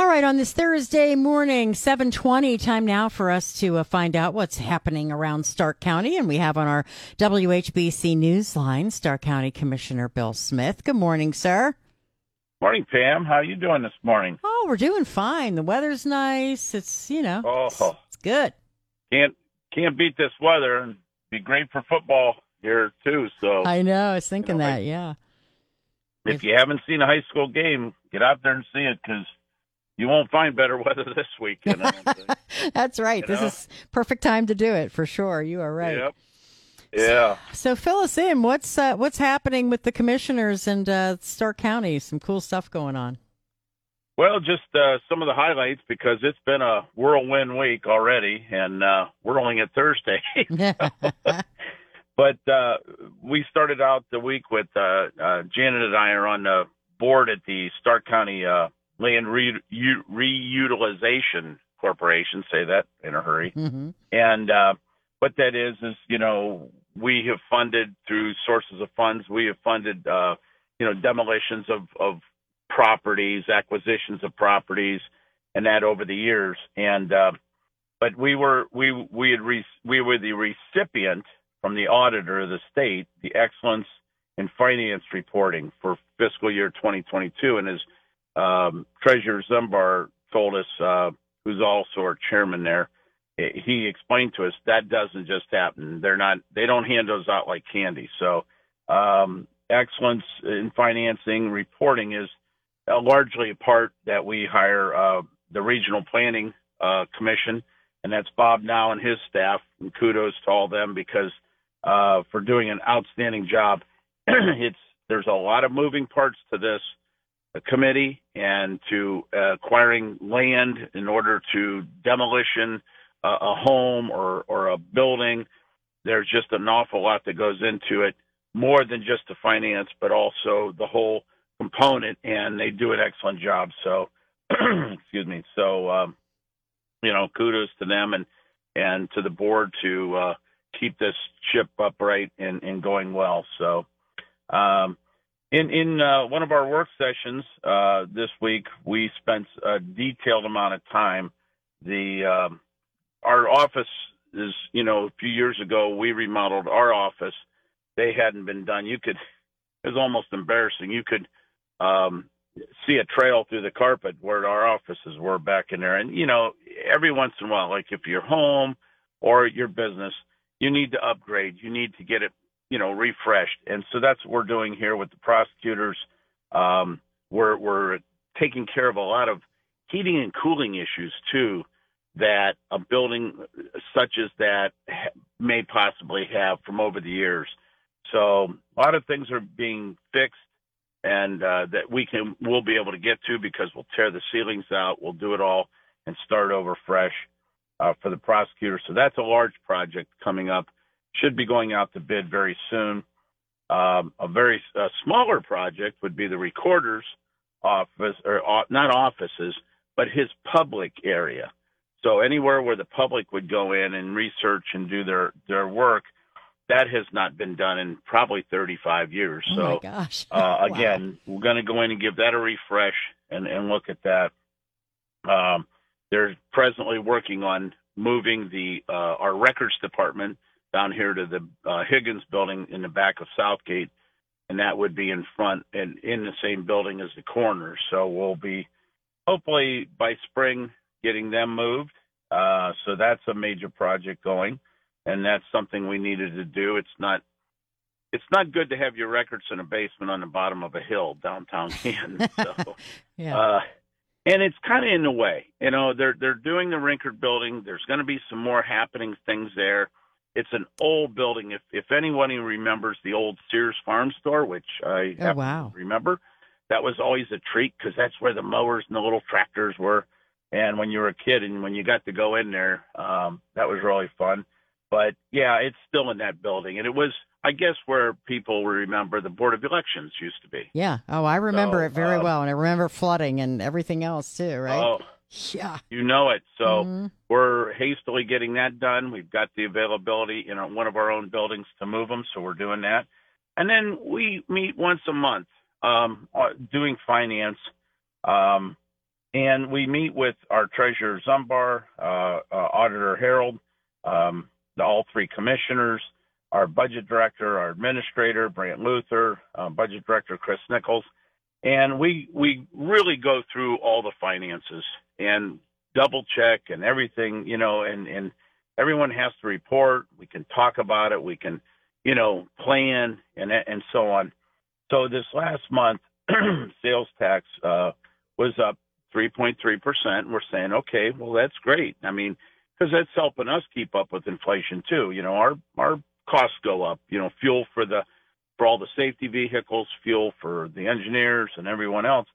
All right, on this Thursday morning, 720, time now for us to uh, find out what's happening around Stark County. And we have on our WHBC Newsline, Stark County Commissioner Bill Smith. Good morning, sir. Morning, Pam. How are you doing this morning? Oh, we're doing fine. The weather's nice. It's, you know, Oh, it's, it's good. can't can't beat this weather, and be great for football here too. So I know. I was thinking know, that, like- yeah. if you haven't seen a high school game, get out there and see it because you won't find better weather this weekend. I don't think. That's right. You This know? is perfect time to do it for sure. You are right. Yep. Yeah. So fill us in. What's uh, what's happening with the commissioners and uh, Stark County? Some cool stuff going on. Well, just uh, some of the highlights because it's been a whirlwind week already, and uh, we're only at Thursday. but uh, we started out the week with uh, uh, Janet and I are on the board at the Stark County uh, Land Re- U- Reutilization Corporation. Say that in a hurry. hmm And uh, what that is is, you know, we have funded through sources of funds. We have funded, uh, you know, demolitions of of properties, acquisitions of properties, and that over the years. And uh, but we were we we had re- we were the recipient from the auditor of the state the excellence in finance reporting for fiscal year 2022, and as um, Treasurer Zumbar told us, uh, who's also our chairman there he explained to us that doesn't just happen. They're not, they don't hand those out like candy. So, um, excellence in financing reporting is uh, largely a part that we hire, uh, the regional planning, uh, commission. And that's Bob Nau and his staff. And kudos to all them because, uh, for doing an outstanding job. it's, there's a lot of moving parts to this committee and to uh, acquiring land in order to demolition, a, a home or or a building. There's just an awful lot that goes into it, more than just the finance, but also the whole component. And they do an excellent job. So, excuse me. So, um, you know, kudos to them and and to the board to uh, keep this ship upright and, and going well. So, um, in in uh, one of our work sessions uh, this week, we spent a detailed amount of time. The um, our office is, you know, a few years ago we remodeled our office. They hadn't been done. You could, it was almost embarrassing. You could um, see a trail through the carpet where our offices were back in there. And you know, every once in a while, like if you're home or your business, you need to upgrade. You need to get it, you know, refreshed. And so that's what we're doing here with the prosecutors. Um, we're we're taking care of a lot of heating and cooling issues too that a building such as that may possibly have from over the years. So a lot of things are being fixed and uh, that we can we'll be able to get to because we'll tear the ceilings out, we'll do it all and start over fresh uh, for the prosecutor. So that's a large project coming up. Should be going out to bid very soon. Um, a very uh, smaller project would be the recorder's office, or uh, not offices, but his public area. So anywhere where the public would go in and research and do their their work, that has not been done in probably 35 years. Oh so gosh! uh, Wow. again, we're going to go in and give that a refresh and, and look at that. Um, they're presently working on moving the uh, our records department down here to the uh, Higgins building in the back of Southgate, and that would be in front and in the same building as the coroner. So we'll be hopefully by spring getting them moved. Uh, so that's a major project going, and that's something we needed to do. It's not it's not good to have your records in a basement on the bottom of a hill downtown Canton. So, yeah. uh, and it's kind of in the way, you know. They're they're doing the Rinkard building. There's going to be some more happening things there. It's an old building. If if anyone remembers the old Sears Farm Store, which I Oh, wow. remember, that was always a treat because that's where the mowers and the little tractors were. And when you were a kid and when you got to go in there, um, that was really fun. But yeah, it's still in that building. And it was, I guess, where people remember the Board of Elections used to be. Yeah. Oh, I remember So, it very um, well. And I remember flooding and everything else too, right? Oh, yeah. you know it. So Mhm. we're hastily getting that done. We've got the availability in our, one of our own buildings to move them. So we're doing that. And then we meet once a month um, uh, doing finance. Um, and we meet with our treasurer Zumbar, uh, uh, auditor Harold, um, the all three commissioners, our budget director, our administrator Brant Luther, uh, budget director Chris Nichols, and we we really go through all the finances and double check and everything, you know, and and everyone has to report. We can talk about it. We can, you know, plan and and so on. So this last month, sales tax uh, was up 3.3 percent. We're saying, okay, well that's great. I mean, because that's helping us keep up with inflation too. You know, our our costs go up. You know, fuel for the for all the safety vehicles, fuel for the engineers and everyone else,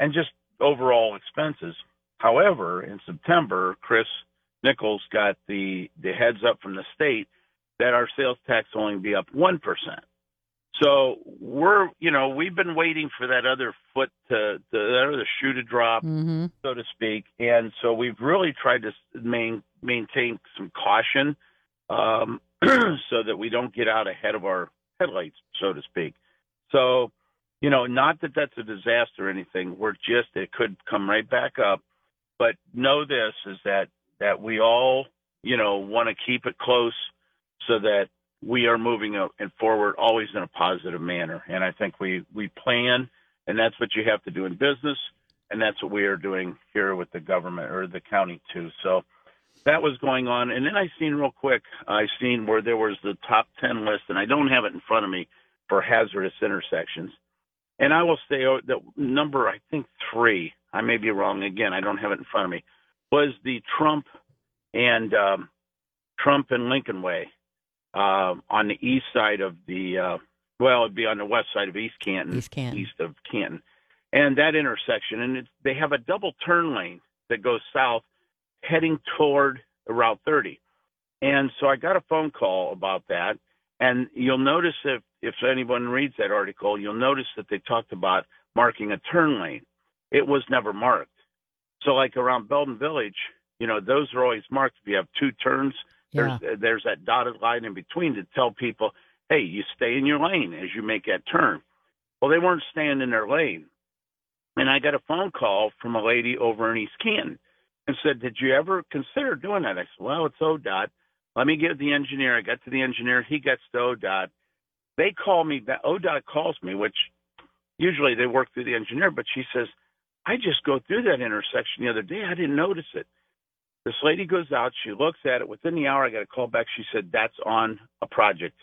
and just overall expenses. However, in September, Chris Nichols got the the heads up from the state that our sales tax will only be up one percent. So we're, you know, we've been waiting for that other foot to, to that other shoe to drop, Mm-hmm. so to speak. And so we've really tried to main, maintain some caution um, so that we don't get out ahead of our headlights, so to speak. So, you know, not that that's a disaster or anything. We're just it could come right back up. But know this is that that we all, you know, want to keep it close so that we are moving and forward always in a positive manner. And I think we we plan, and that's what you have to do in business, and that's what we are doing here with the government or the county too. So that was going on, and then I seen real quick, I seen where there was the top ten list, and I don't have it in front of me for hazardous intersections. And I will say oh, the number I think three, I may be wrong again, I don't have it in front of me, was the Trump and um, Trump and Lincoln Way uh, on the east side of the uh, well, it'd be on the west side of East Canton, East Canton. east of Canton, and that intersection, and it's, they have a double turn lane that goes south, heading toward Route 30. And so I got a phone call about that, and you'll notice if if anyone reads that article, you'll notice that they talked about marking a turn lane. It was never marked. So like around Belden Village, you know, those are always marked. If you have two turns, Yeah. there's there's that dotted line in between to tell people, hey, you stay in your lane as you make that turn. Well, they weren't staying in their lane, and I got a phone call from a lady over in East Canton and said, "Did you ever consider doing that?" I said, "Well, it's ODOT. Let me get the engineer." I got to the engineer. He gets to ODOT. They call me back. ODOT calls me, which usually they work through the engineer, but she says, "I just go through that intersection the other day. I didn't notice it." This lady goes out. She looks at it. Within the hour, I got a call back. She said, "That's on a project.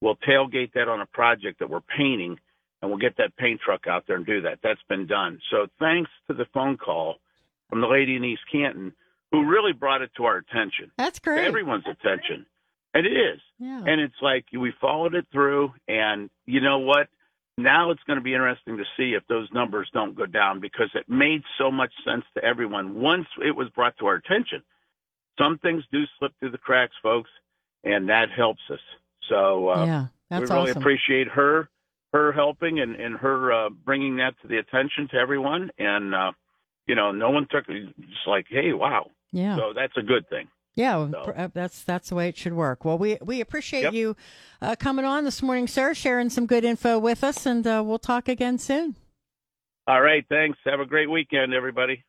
We'll tailgate that on a project that we're painting, and we'll get that paint truck out there and do that." That's been done. So thanks to the phone call from the lady in East Canton who really brought it to our attention, That's great. everyone's attention, and it is. yeah. And it's like we followed it through, and you know what? Now it's going to be interesting to see if those numbers don't go down because it made so much sense to everyone once it was brought to our attention. Some things do slip through the cracks, folks, and that helps us. So uh, yeah. That's we really awesome. appreciate her her helping and and her uh, bringing that to the attention to everyone. And uh, you know, no one took it. Just like, hey, wow. yeah. So that's a good thing. Yeah, So- uh, that's that's the way it should work. Well, we we appreciate Yep. you uh, coming on this morning, sir, sharing some good info with us, and uh, we'll talk again soon. All right, thanks. Have a great weekend, everybody.